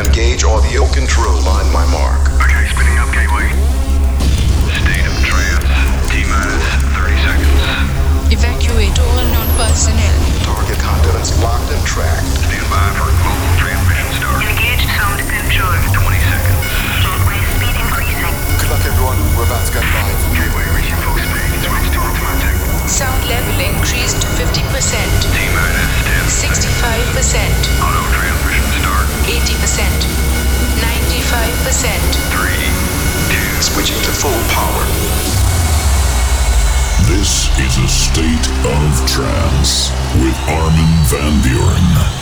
Engage audio control on my mark. Okay, spinning up gateway. State of trance. T minus 30 seconds. Evacuate all non-personnel. Target contents locked and tracked. Stand by for global transmission start. Engage sound control. 20 seconds. Gateway speed increasing. Good luck, everyone. We're about to go live. Gateway reaching full speed. Switch to automatic. Sound level increased to 50%, T minus 10 65%, Auto transmission start. 80%, 95%. 3, 2, Switching to full power. This is a state of trance with Armin van Buuren.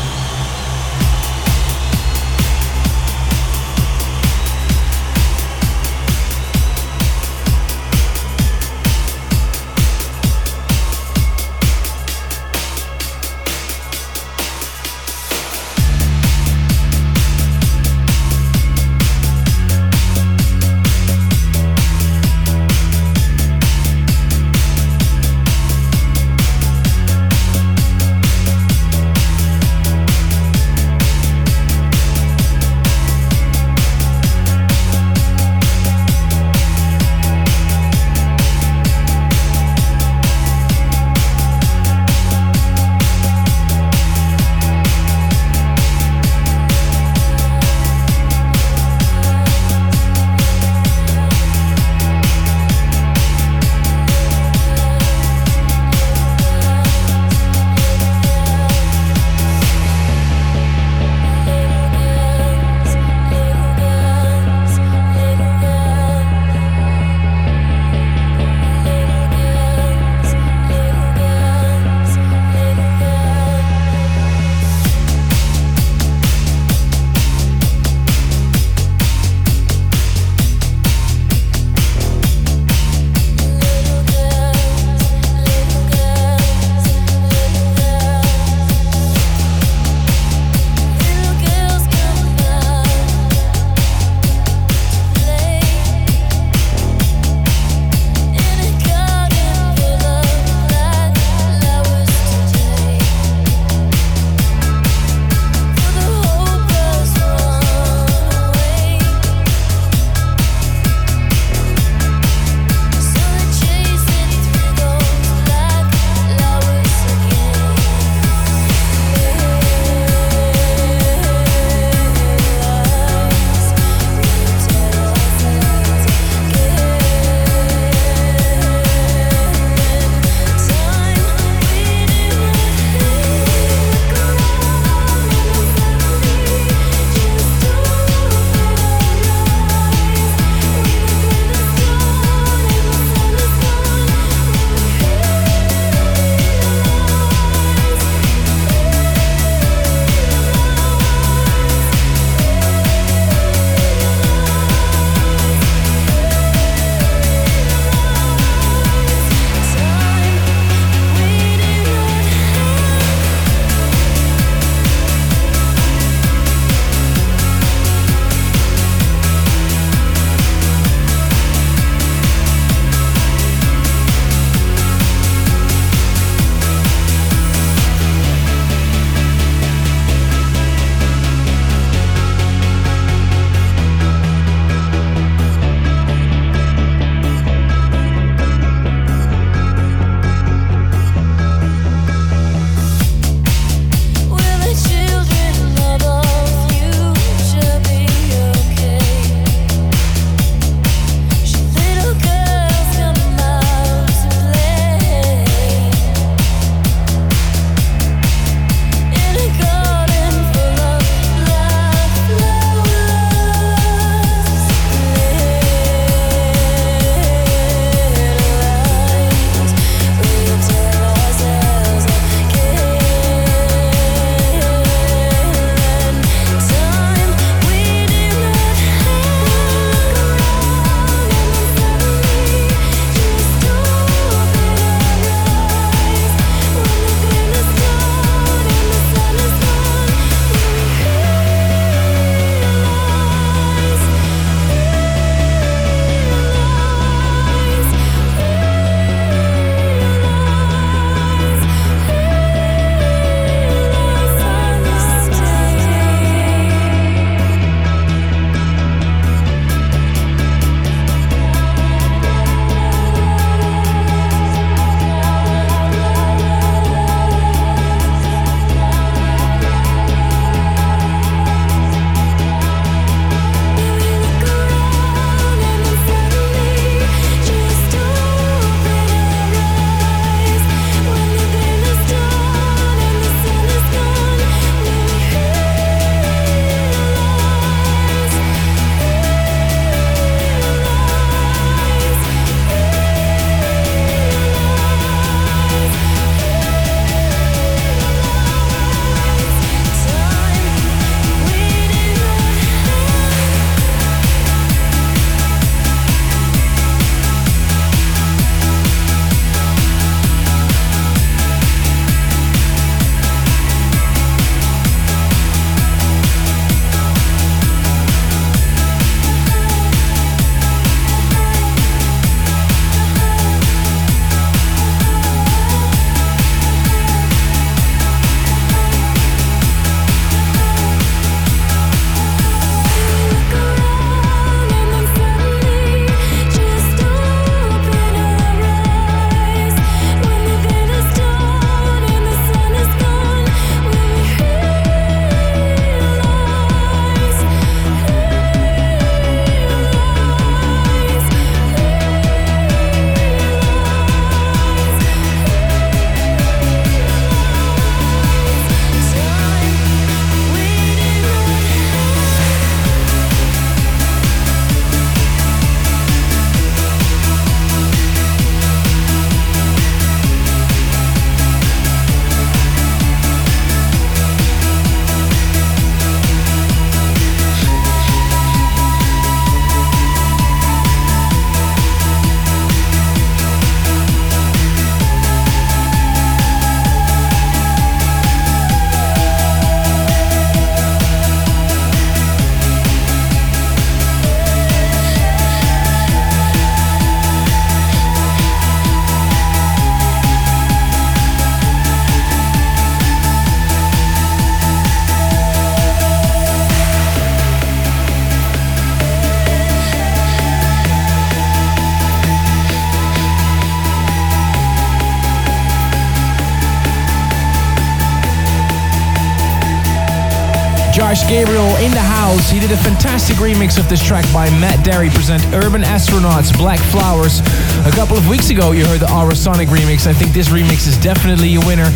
Gabriel in the house. He did a fantastic remix of this track by Matt Darey present Urban Astronauts Black Flowers. A couple of weeks ago you heard the Aurosonic remix. I think this remix is definitely a winner.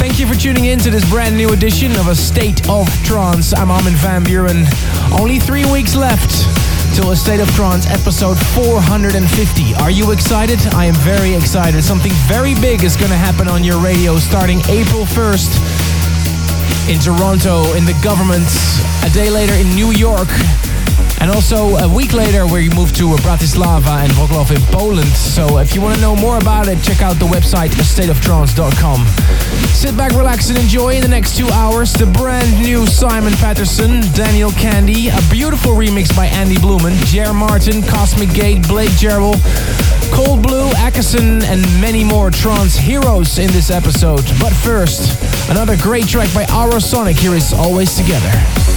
Thank you for tuning in to this brand new edition of A State of Trance. I'm Armin van Buuren. Only three weeks left till A State of Trance episode 450. Are you excited? I am very excited. Something very big is going to happen on your radio starting April 1st in Toronto, in the Guvernment, a day later in New York, and also a week later we moved to Bratislava and Wrocław in Poland. So if you want to know more about it, check out the website stateoftrance.com. Sit back, relax, and enjoy in the next two hours the brand new Simon Patterson, Daniel Kandi, a beautiful remix by Andy Blueman, Jer Martin, Cosmic Gate, Blake Jarrell, Cold Blue, Akesson, and many more trance heroes in this episode. But first, another great track by Aurosonic. Here is Always Together.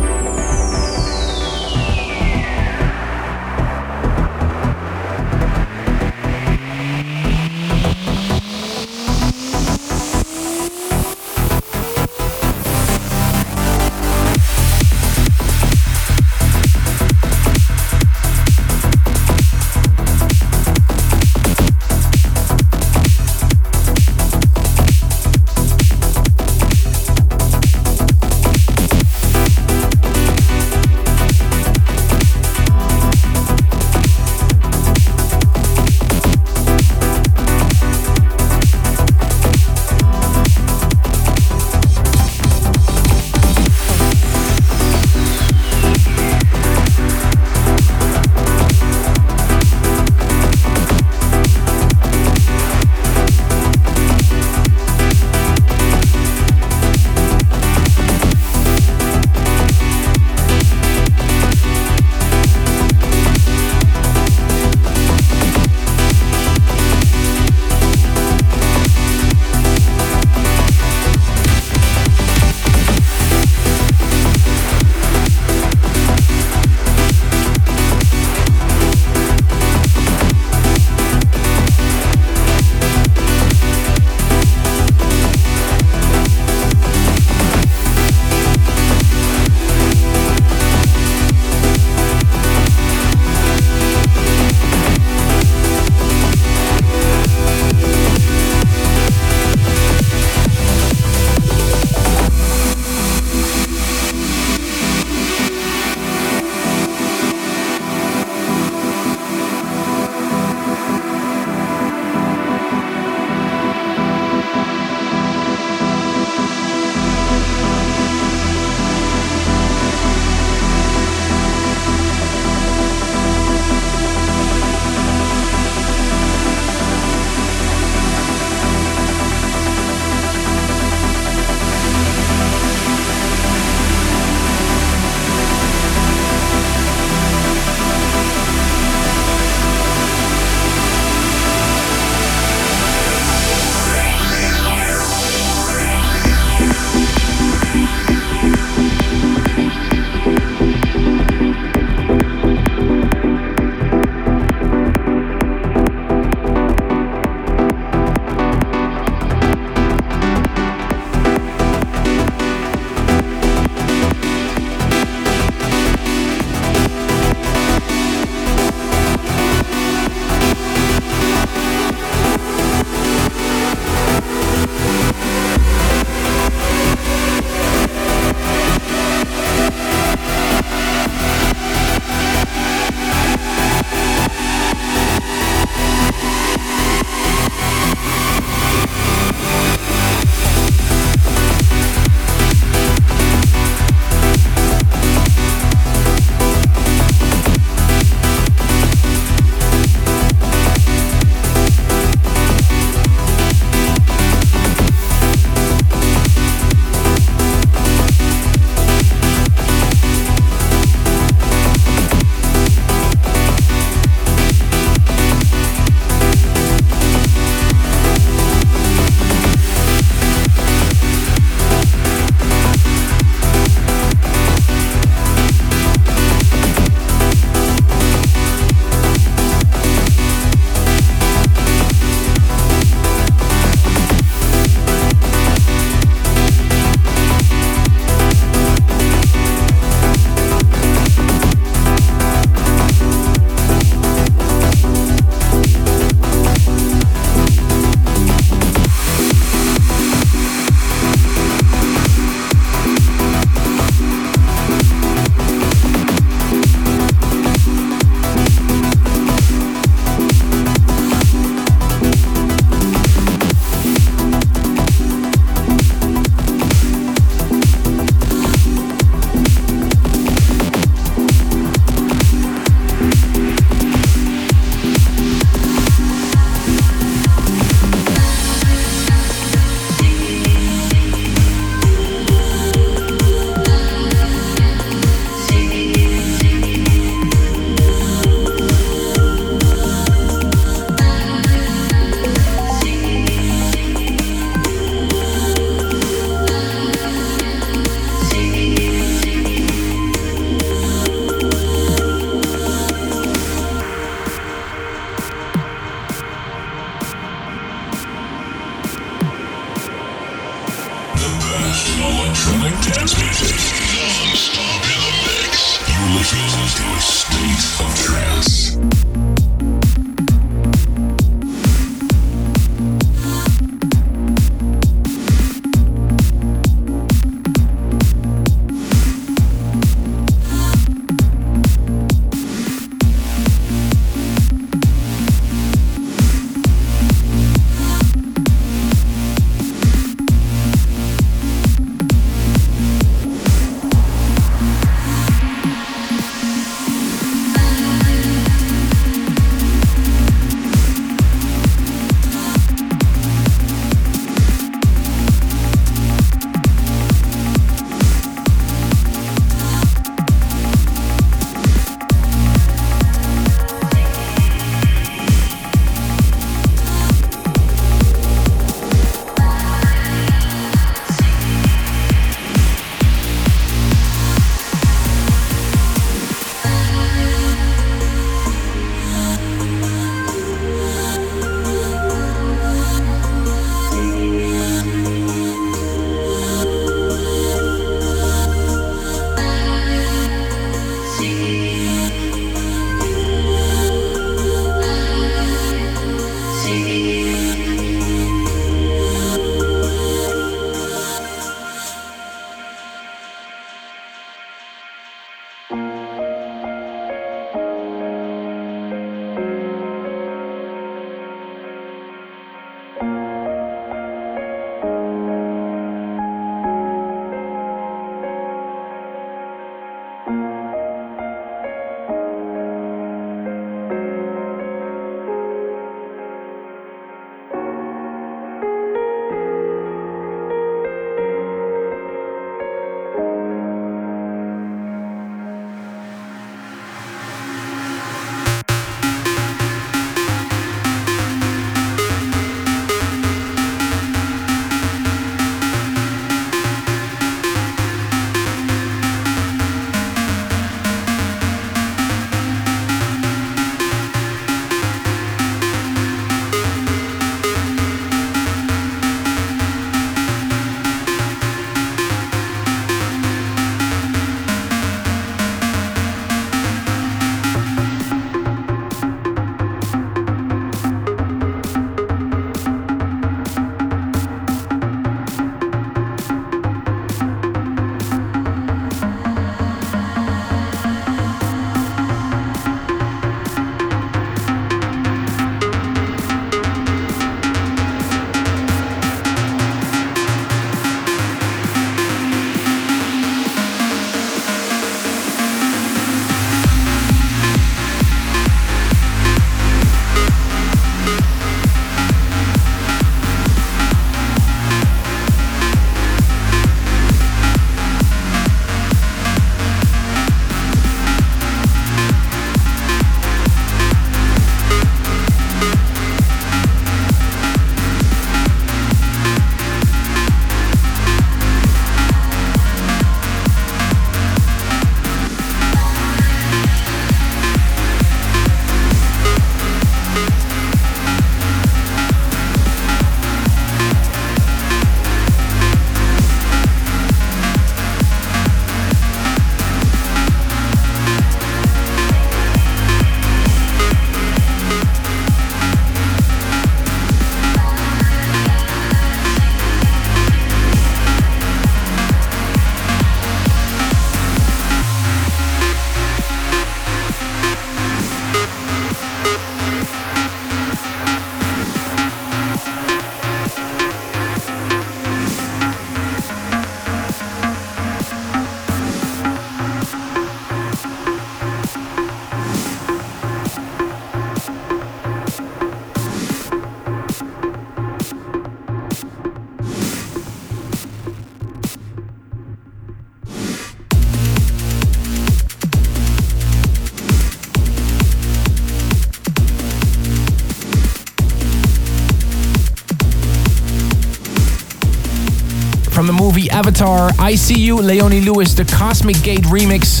Avatar, ICU, Leonie Lewis, the Cosmic Gate remix.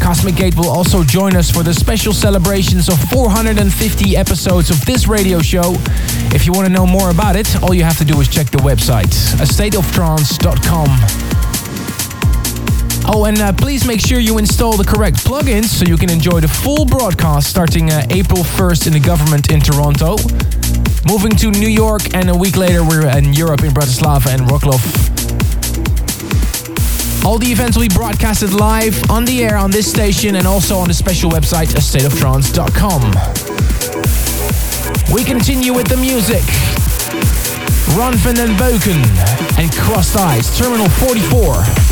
Cosmic Gate will also join us for the special celebrations of 450 episodes of this radio show. If you want to know more about it, all you have to do is check the website, astateoftrance.com. Oh, and uh, please make sure you install the correct plugins so you can enjoy the full broadcast starting uh, April 1st in the Guvernment in Toronto. Moving to New York, and a week later, we're in Europe in Bratislava and Wroclaw. All the events will be broadcasted live on the air on this station and also on the special website, stateoftrance.com. We continue with the music. Ron van den Beuken and Crossed Eyes, Terminal 44.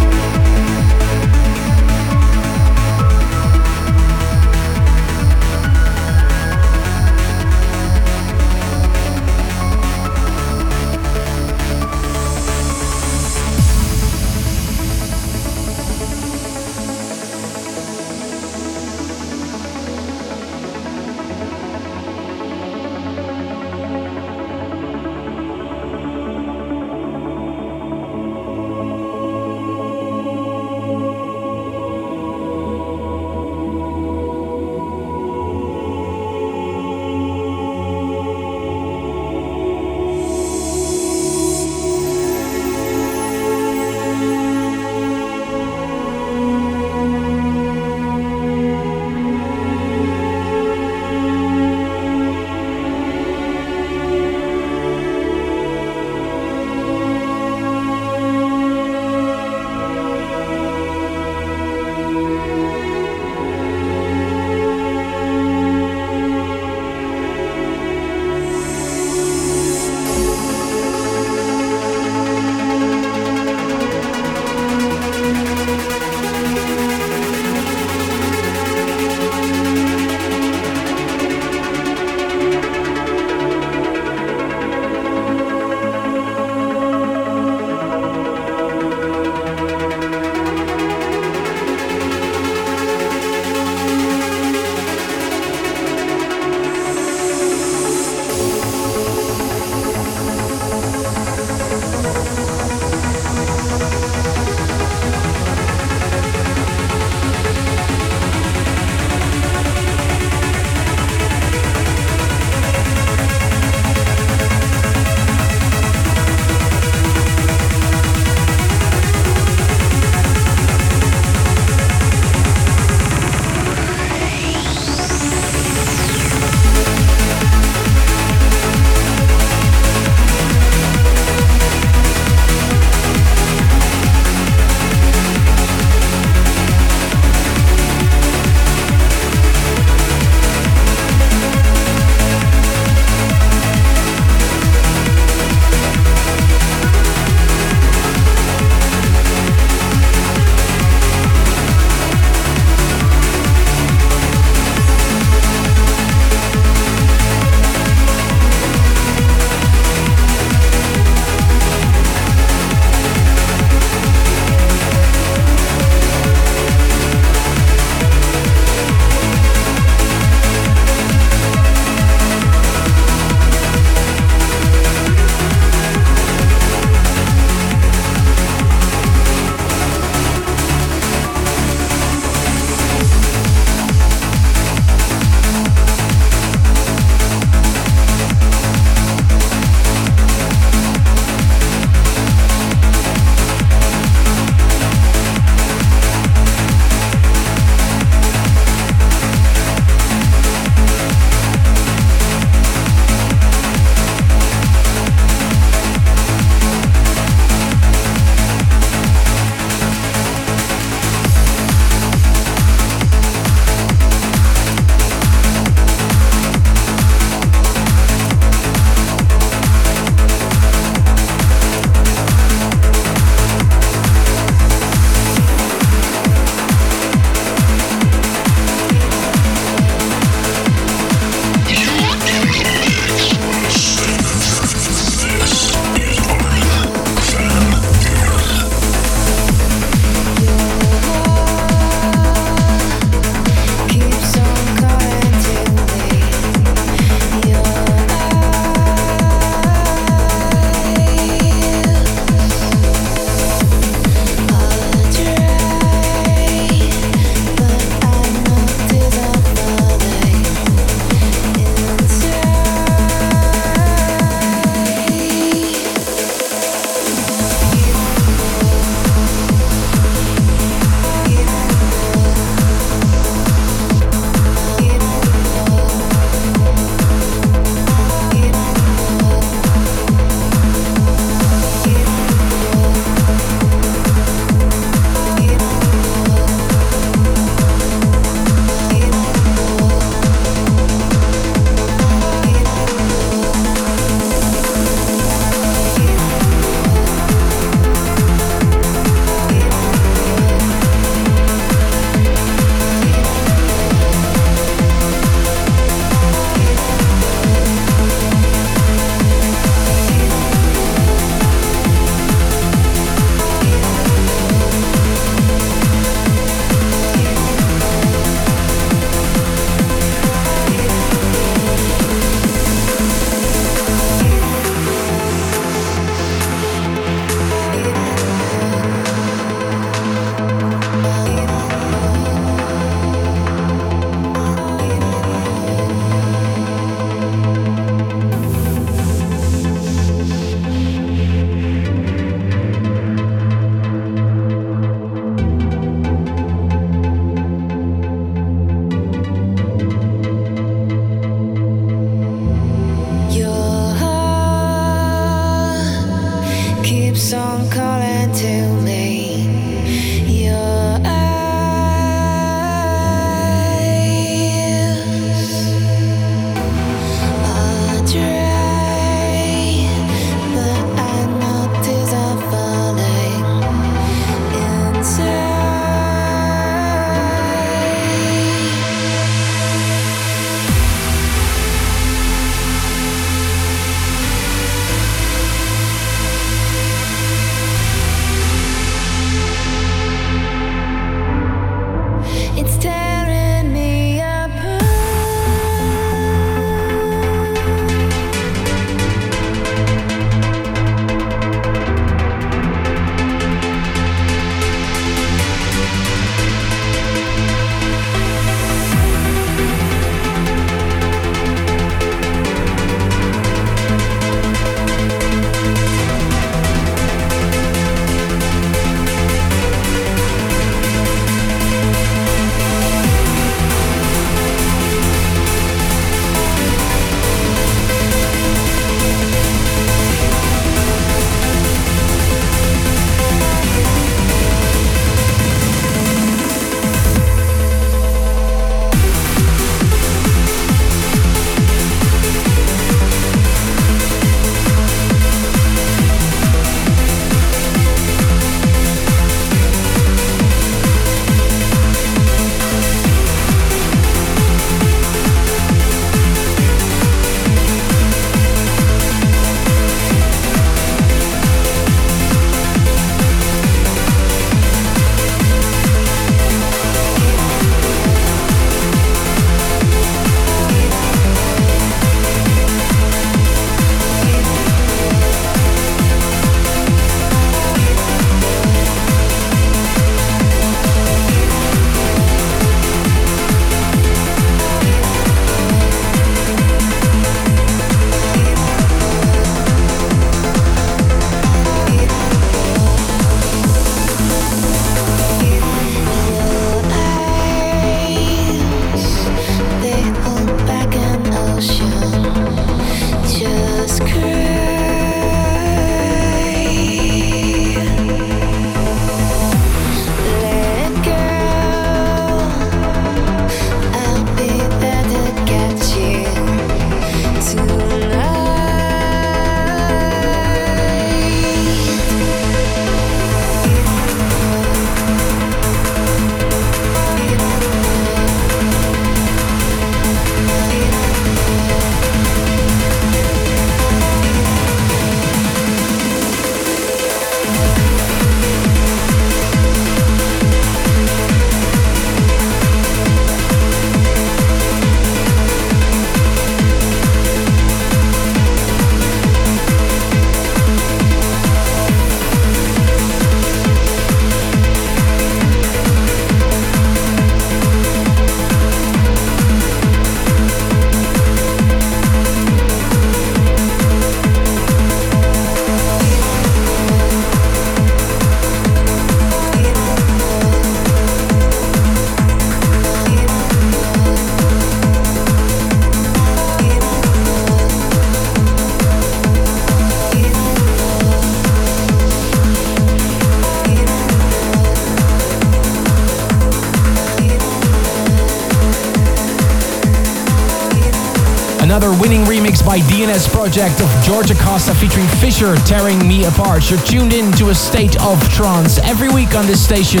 Project of Georgia Costa featuring Fisher tearing me apart. You're tuned in to a state of trance every week on this station.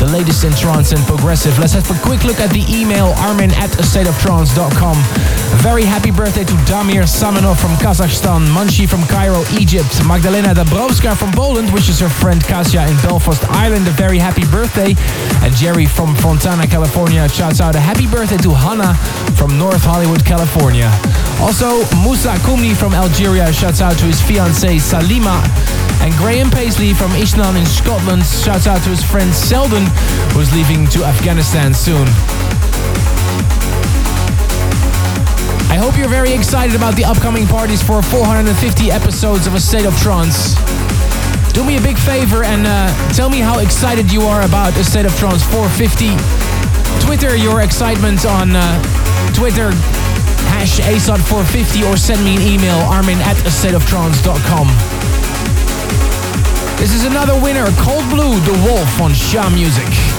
The latest in trance and progressive. Let's have a quick look at the email armin at a stateoftrance.com. Very happy birthday to Damir Samanov from Kazakhstan, Munshi from Cairo, Egypt, Magdalena Dabrowska from Poland wishes her friend Kasia in Belfast, Ireland a very happy birthday. And Jerry from Fontana, California shouts out a happy birthday to Hannah from North Hollywood, California. Also, Musa Koumni from Algeria shouts out to his fiancée Salima. And Graham Paisley from Ishnan in Scotland shouts out to his friend Selden, who's leaving to Afghanistan soon. I hope you're very excited about the upcoming parties for 450 episodes of A State of Trance. Do me a big favor and uh, tell me how excited you are about A State of Trance 450. Twitter your excitement on uh, Twitter, hash ASOT450 or send me an email, armin at astateoftrance.com. This is another winner, Cold Blue, The Wolf on Shaw Music.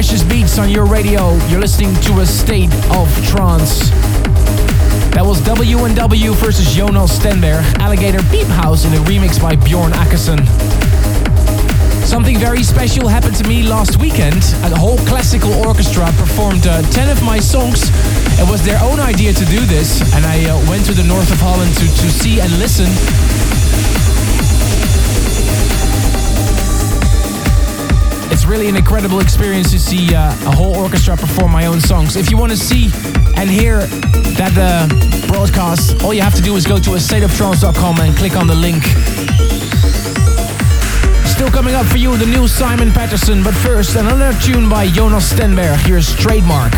Remix on your radio. You're listening to a state of trance. That was W&W versus Jonas Stenberg, Alligator Beep House in a remix by Bjorn Akesson. Something very special happened to me last weekend. A whole classical orchestra performed uh, 10 of my songs. It was their own idea to do this, and I uh, went to the north of Holland to, to see and listen. Really an incredible experience to see uh, a whole orchestra perform my own songs. If you want to see and hear that uh, broadcast, all you have to do is go to a stateoftrance.com and click on the link Still coming up for you, the new Simon Patterson. But first, another tune by Jonas Stenberg. Here's Trademark.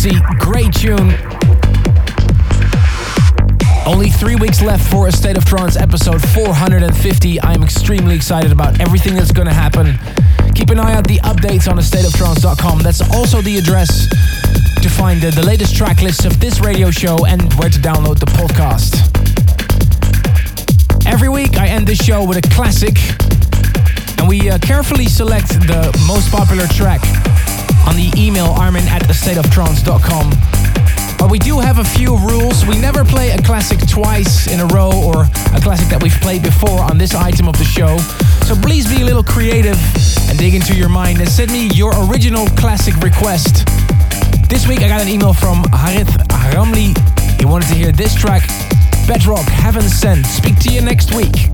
Called Great tune. Only three weeks left for a State of Trance episode 450. I'm extremely excited about everything that's going to happen. Keep an eye out the updates on stateoftrance.com. That's also the address to find the, the latest track lists of this radio show and where to download the podcast. Every week I end this show with a classic, and we uh, carefully select the most popular track on the email armin at stateoftrance.com. But we do have a few rules. We never play a classic twice in a row or a classic that we've played before on this item of the show. So please be a little creative and dig into your mind and send me your original classic request. This week I got an email from Harith Ramli. He wanted to hear this track, Bedrock Heaven Scent. Speak to you next week.